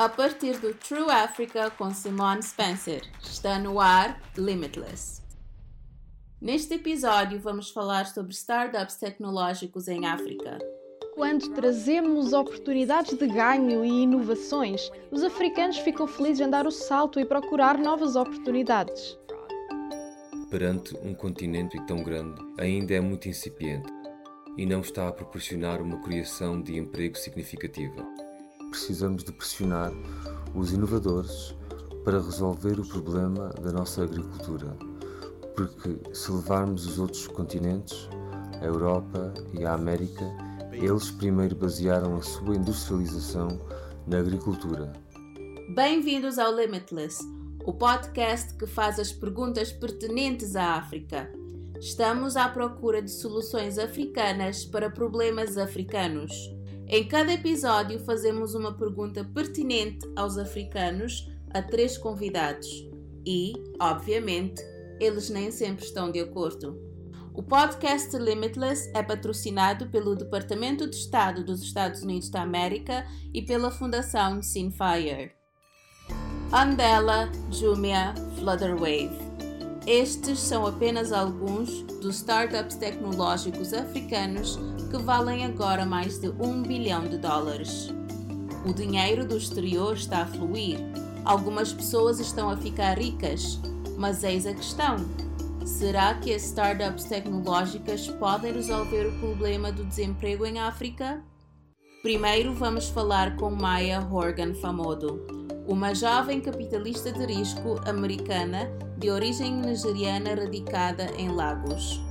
a partir do True Africa com Simone Spencer. Está no ar Limitless. Neste episódio vamos falar sobre startups tecnológicos em África. Quando trazemos oportunidades de ganho e inovações, os africanos ficam felizes em dar o salto e procurar novas oportunidades. Perante um continente tão grande, ainda é muito incipiente e não está a proporcionar uma criação de emprego significativa precisamos de pressionar os inovadores para resolver o problema da nossa agricultura, porque se levarmos os outros continentes, a Europa e a América, eles primeiro basearam a sua industrialização na agricultura. Bem-vindos ao Limitless, o podcast que faz as perguntas pertinentes à África. Estamos à procura de soluções africanas para problemas africanos. Em cada episódio, fazemos uma pergunta pertinente aos africanos a três convidados e, obviamente, eles nem sempre estão de acordo. O podcast Limitless é patrocinado pelo Departamento de Estado dos Estados Unidos da América e pela Fundação Sinfire. Andela, Jumia, Flutterwave. Estes são apenas alguns dos startups tecnológicos africanos que valem agora mais de um bilhão de dólares. O dinheiro do exterior está a fluir. Algumas pessoas estão a ficar ricas, mas eis a questão: será que as startups tecnológicas podem resolver o problema do desemprego em África? Primeiro vamos falar com Maya Horgan Famodo, uma jovem capitalista de risco americana de origem nigeriana radicada em Lagos.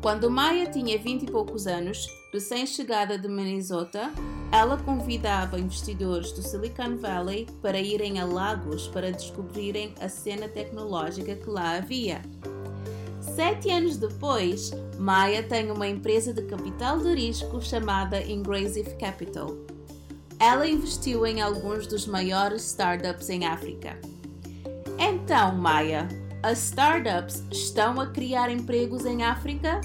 Quando Maya tinha vinte e poucos anos, recém-chegada de Minnesota, ela convidava investidores do Silicon Valley para irem a Lagos para descobrirem a cena tecnológica que lá havia. Sete anos depois, Maya tem uma empresa de capital de risco chamada Ingressive Capital. Ela investiu em alguns dos maiores startups em África. Então, Maya, as startups estão a criar empregos em África?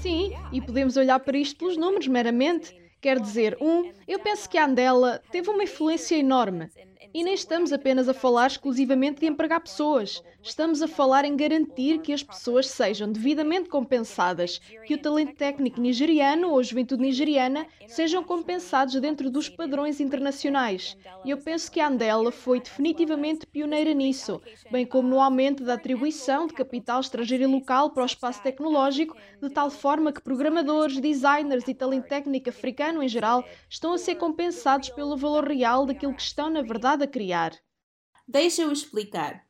Sim, e podemos olhar para isto pelos números meramente. Quer dizer, um, eu penso que a Andela teve uma influência enorme. E nem estamos apenas a falar exclusivamente de empregar pessoas. Estamos a falar em garantir que as pessoas sejam devidamente compensadas, que o talento técnico nigeriano ou a juventude nigeriana sejam compensados dentro dos padrões internacionais. E eu penso que a Andela foi definitivamente pioneira nisso, bem como no aumento da atribuição de capital estrangeiro e local para o espaço tecnológico, de tal forma que programadores, designers e talento técnico africano em geral estão a ser compensados pelo valor real daquilo que estão, na verdade, a criar. Deixa eu explicar.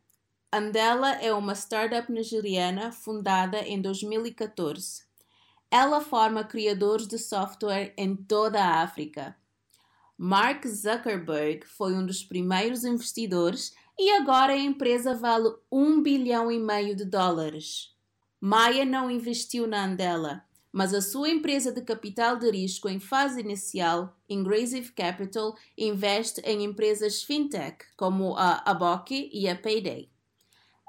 Andela é uma startup nigeriana fundada em 2014. Ela forma criadores de software em toda a África. Mark Zuckerberg foi um dos primeiros investidores e agora a empresa vale um bilhão e meio de dólares. Maya não investiu na Andela, mas a sua empresa de capital de risco em fase inicial, Ingressive Capital, investe em empresas fintech como a Aboki e a Payday.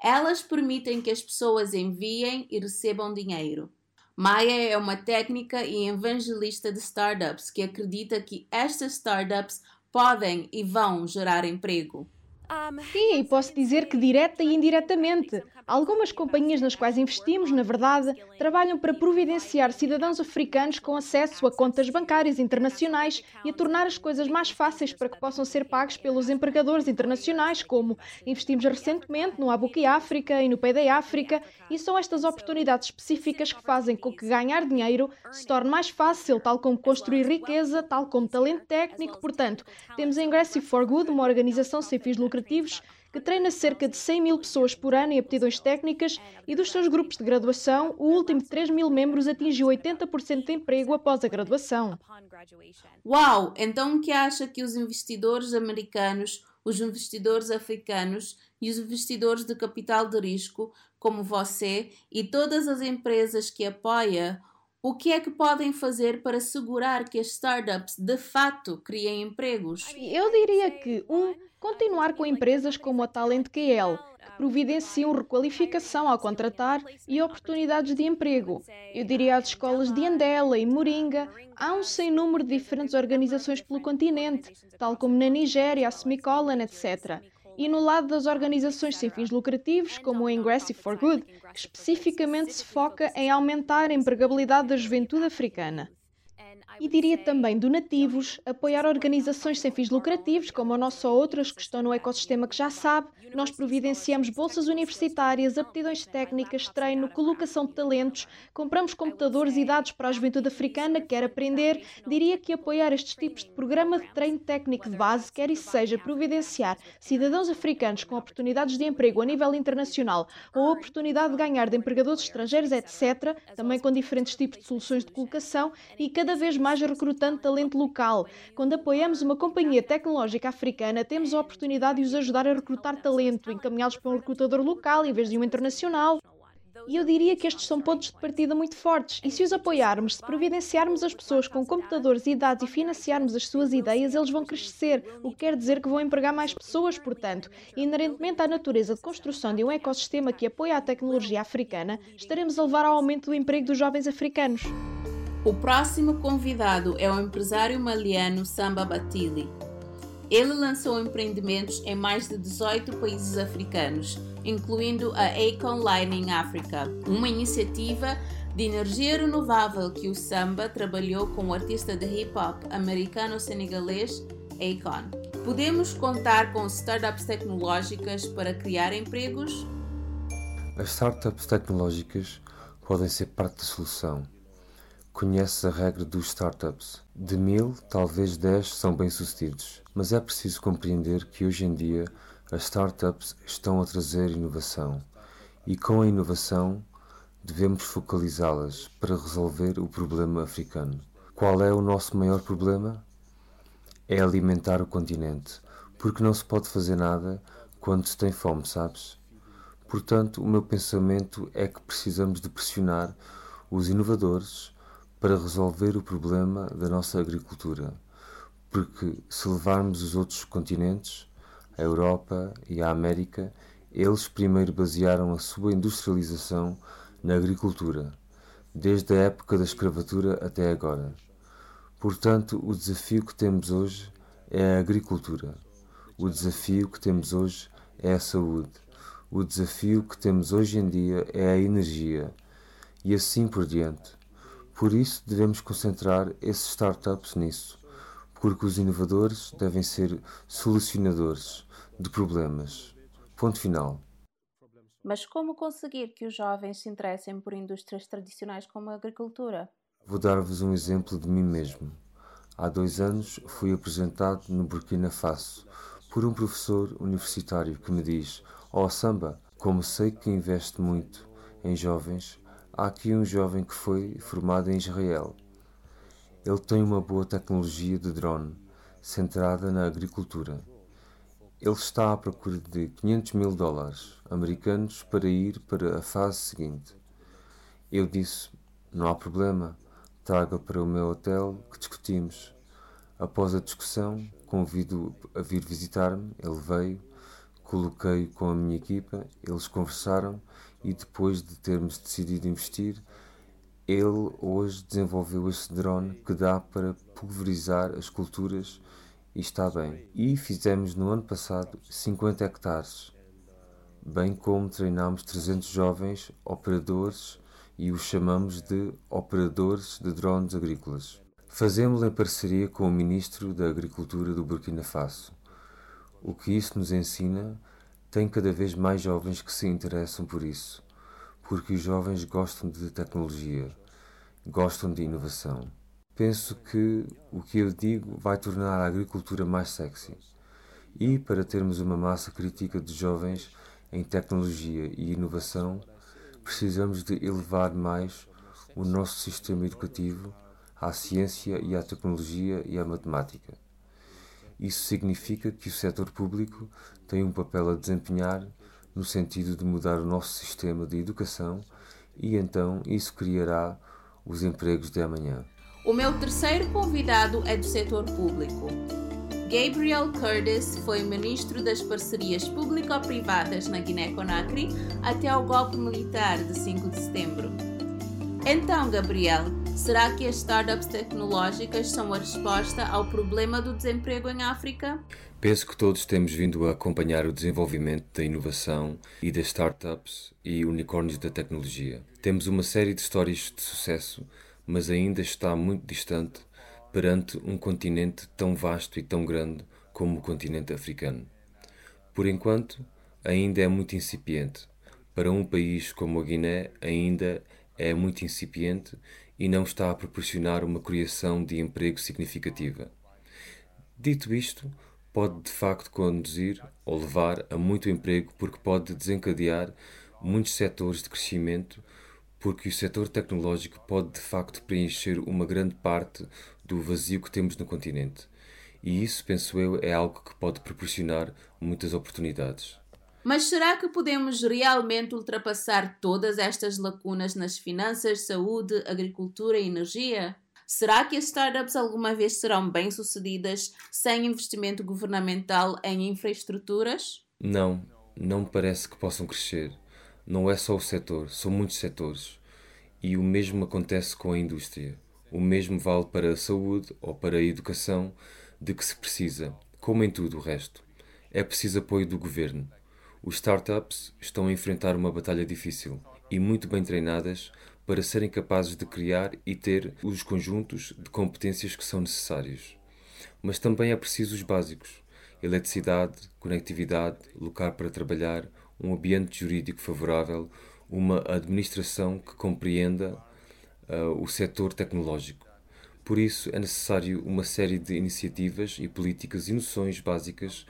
Elas permitem que as pessoas enviem e recebam dinheiro. Maya é uma técnica e evangelista de startups que acredita que estas startups podem e vão gerar emprego. Sim, posso dizer que direta e indiretamente. Algumas companhias nas quais investimos, na verdade, trabalham para providenciar cidadãos africanos com acesso a contas bancárias internacionais e a tornar as coisas mais fáceis para que possam ser pagos pelos empregadores internacionais, como investimos recentemente no Abuki África e no Payday África, e são estas oportunidades específicas que fazem com que ganhar dinheiro se torne mais fácil, tal como construir riqueza, tal como talento técnico. Portanto, temos a Ingressive for Good, uma organização sem fins lucrativos que treina cerca de 100 mil pessoas por ano em aptidões técnicas e dos seus grupos de graduação, o último de 3 mil membros atingiu 80% de emprego após a graduação. Uau! Então o que acha que os investidores americanos, os investidores africanos e os investidores de capital de risco, como você e todas as empresas que apoia O que é que podem fazer para assegurar que as startups de fato criem empregos? Eu diria que, um, continuar com empresas como a Talent KL, que providenciam requalificação ao contratar e oportunidades de emprego. Eu diria às escolas de Andela e Moringa, há um sem número de diferentes organizações pelo continente, tal como na Nigéria, a Semicolon, etc e no lado das organizações sem fins lucrativos, como o Ingressive for Good, que especificamente se foca em aumentar a empregabilidade da juventude africana. E diria também donativos, apoiar organizações sem fins lucrativos, como a nossa ou outras que estão no ecossistema que já sabe. Nós providenciamos bolsas universitárias, aptidões técnicas, treino, colocação de talentos, compramos computadores e dados para a juventude africana que quer aprender. Diria que apoiar estes tipos de programa de treino técnico de base, quer isso seja providenciar cidadãos africanos com oportunidades de emprego a nível internacional ou a oportunidade de ganhar de empregadores estrangeiros, etc., também com diferentes tipos de soluções de colocação e cada vez mais recrutando talento local. Quando apoiamos uma companhia tecnológica africana, temos a oportunidade de os ajudar a recrutar talento, encaminhá-los para um recrutador local em vez de um internacional. E eu diria que estes são pontos de partida muito fortes, e se os apoiarmos, se providenciarmos as pessoas com computadores e dados e financiarmos as suas ideias, eles vão crescer, o que quer dizer que vão empregar mais pessoas, portanto. Inerentemente à natureza de construção de um ecossistema que apoia a tecnologia africana, estaremos a levar ao aumento do emprego dos jovens africanos. O próximo convidado é o empresário maliano Samba Batili. Ele lançou empreendimentos em mais de 18 países africanos, incluindo a Acon Lining Africa, uma iniciativa de energia renovável que o Samba trabalhou com o artista de hip hop americano-senegalês Akon. Podemos contar com startups tecnológicas para criar empregos? As startups tecnológicas podem ser parte da solução Conheces a regra dos startups. De mil, talvez dez são bem-sucedidos. Mas é preciso compreender que hoje em dia as startups estão a trazer inovação. E com a inovação devemos focalizá-las para resolver o problema africano. Qual é o nosso maior problema? É alimentar o continente, porque não se pode fazer nada quando se tem fome, sabes? Portanto, o meu pensamento é que precisamos de pressionar os inovadores, para resolver o problema da nossa agricultura, porque se levarmos os outros continentes, a Europa e a América, eles primeiro basearam a sua industrialização na agricultura, desde a época da escravatura até agora. Portanto, o desafio que temos hoje é a agricultura. O desafio que temos hoje é a saúde. O desafio que temos hoje em dia é a energia. E assim por diante. Por isso, devemos concentrar esses startups nisso, porque os inovadores devem ser solucionadores de problemas. Ponto final. Mas como conseguir que os jovens se interessem por indústrias tradicionais como a agricultura? Vou dar-vos um exemplo de mim mesmo. Há dois anos fui apresentado no Burkina Faso por um professor universitário que me diz: Oh Samba, como sei que investe muito em jovens, Há aqui um jovem que foi formado em Israel. Ele tem uma boa tecnologia de drone, centrada na agricultura. Ele está à procura de 500 mil dólares americanos para ir para a fase seguinte. Eu disse: Não há problema, traga para o meu hotel que discutimos. Após a discussão, convido a vir visitar-me. Ele veio, coloquei-o com a minha equipa, eles conversaram e depois de termos decidido investir, ele hoje desenvolveu este drone que dá para pulverizar as culturas e está bem. E fizemos no ano passado 50 hectares, bem como treinámos 300 jovens operadores e os chamamos de operadores de drones agrícolas. Fazemos em parceria com o Ministro da Agricultura do Burkina Faso. O que isso nos ensina tem cada vez mais jovens que se interessam por isso, porque os jovens gostam de tecnologia, gostam de inovação. Penso que o que eu digo vai tornar a agricultura mais sexy. E para termos uma massa crítica de jovens em tecnologia e inovação, precisamos de elevar mais o nosso sistema educativo à ciência e à tecnologia e à matemática. Isso significa que o setor público tem um papel a desempenhar no sentido de mudar o nosso sistema de educação e então isso criará os empregos de amanhã. O meu terceiro convidado é do setor público. Gabriel Curtis foi ministro das parcerias público-privadas na Guiné-Conakry até ao golpe militar de 5 de setembro. Então, Gabriel, será que as startups tecnológicas são a resposta ao problema do desemprego em África? Penso que todos temos vindo a acompanhar o desenvolvimento da inovação e das startups e unicórnios da tecnologia. Temos uma série de histórias de sucesso, mas ainda está muito distante perante um continente tão vasto e tão grande como o continente africano. Por enquanto, ainda é muito incipiente. Para um país como a Guiné, ainda é muito incipiente e não está a proporcionar uma criação de emprego significativa. Dito isto, pode de facto conduzir ou levar a muito emprego porque pode desencadear muitos setores de crescimento, porque o setor tecnológico pode de facto preencher uma grande parte do vazio que temos no continente. E isso, penso eu, é algo que pode proporcionar muitas oportunidades. Mas será que podemos realmente ultrapassar todas estas lacunas nas finanças, saúde, agricultura e energia? Será que as startups alguma vez serão bem-sucedidas sem investimento governamental em infraestruturas? Não, não parece que possam crescer. Não é só o setor, são muitos setores. E o mesmo acontece com a indústria. O mesmo vale para a saúde ou para a educação, de que se precisa, como em tudo o resto. É preciso apoio do governo. Os startups estão a enfrentar uma batalha difícil e muito bem treinadas para serem capazes de criar e ter os conjuntos de competências que são necessários. Mas também é preciso os básicos: eletricidade, conectividade, lugar para trabalhar, um ambiente jurídico favorável, uma administração que compreenda uh, o setor tecnológico. Por isso, é necessário uma série de iniciativas e políticas e noções básicas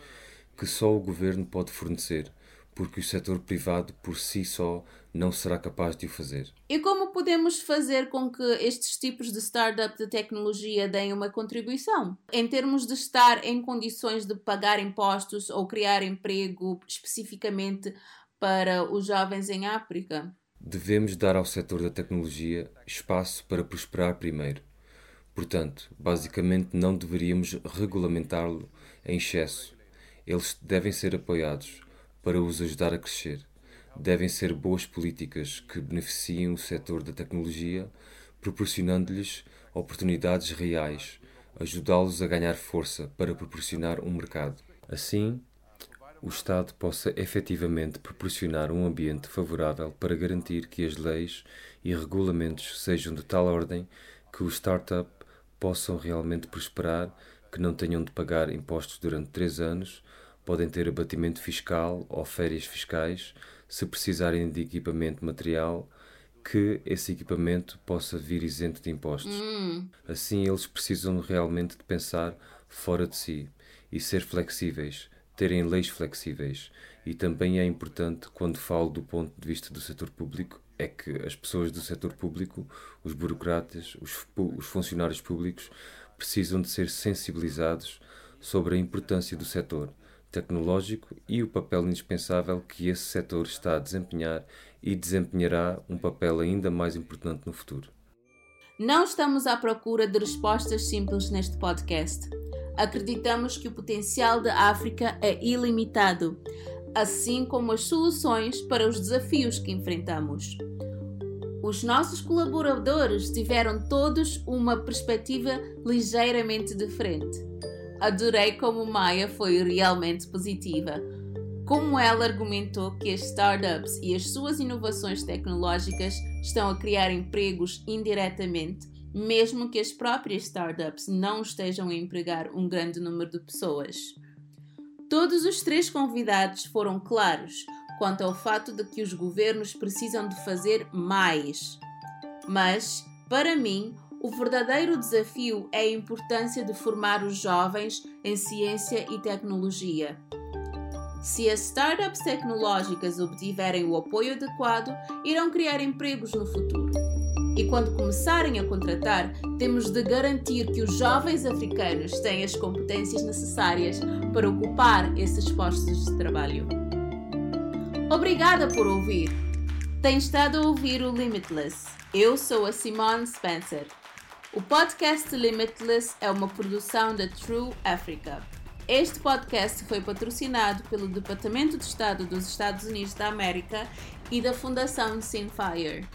que só o governo pode fornecer, porque o setor privado por si só não será capaz de o fazer. E como podemos fazer com que estes tipos de startup de tecnologia deem uma contribuição? Em termos de estar em condições de pagar impostos ou criar emprego especificamente para os jovens em África? Devemos dar ao setor da tecnologia espaço para prosperar primeiro. Portanto, basicamente não deveríamos regulamentá-lo em excesso. Eles devem ser apoiados para os ajudar a crescer. Devem ser boas políticas que beneficiem o setor da tecnologia, proporcionando-lhes oportunidades reais, ajudá-los a ganhar força para proporcionar um mercado. Assim, o Estado possa efetivamente proporcionar um ambiente favorável para garantir que as leis e regulamentos sejam de tal ordem que os startup possam realmente prosperar, que não tenham de pagar impostos durante três anos, podem ter abatimento fiscal ou férias fiscais se precisarem de equipamento material que esse equipamento possa vir isento de impostos. Hum. Assim, eles precisam realmente de pensar fora de si e ser flexíveis, terem leis flexíveis. E também é importante, quando falo do ponto de vista do setor público, é que as pessoas do setor público, os burocratas, os, os funcionários públicos, precisam de ser sensibilizados sobre a importância do setor tecnológico e o papel indispensável que esse setor está a desempenhar e desempenhará um papel ainda mais importante no futuro. Não estamos à procura de respostas simples neste podcast. Acreditamos que o potencial da África é ilimitado, assim como as soluções para os desafios que enfrentamos. Os nossos colaboradores tiveram todos uma perspectiva ligeiramente diferente. Adorei como Maia foi realmente positiva. Como ela argumentou que as startups e as suas inovações tecnológicas estão a criar empregos indiretamente mesmo que as próprias startups não estejam a empregar um grande número de pessoas. Todos os três convidados foram claros quanto ao fato de que os governos precisam de fazer mais. Mas, para mim, o verdadeiro desafio é a importância de formar os jovens em ciência e tecnologia. Se as startups tecnológicas obtiverem o apoio adequado, irão criar empregos no futuro. E quando começarem a contratar, temos de garantir que os jovens africanos têm as competências necessárias para ocupar esses postos de trabalho. Obrigada por ouvir. Tem estado a ouvir o Limitless. Eu sou a Simone Spencer. O podcast Limitless é uma produção da True Africa. Este podcast foi patrocinado pelo Departamento de Estado dos Estados Unidos da América e da Fundação Sinfire.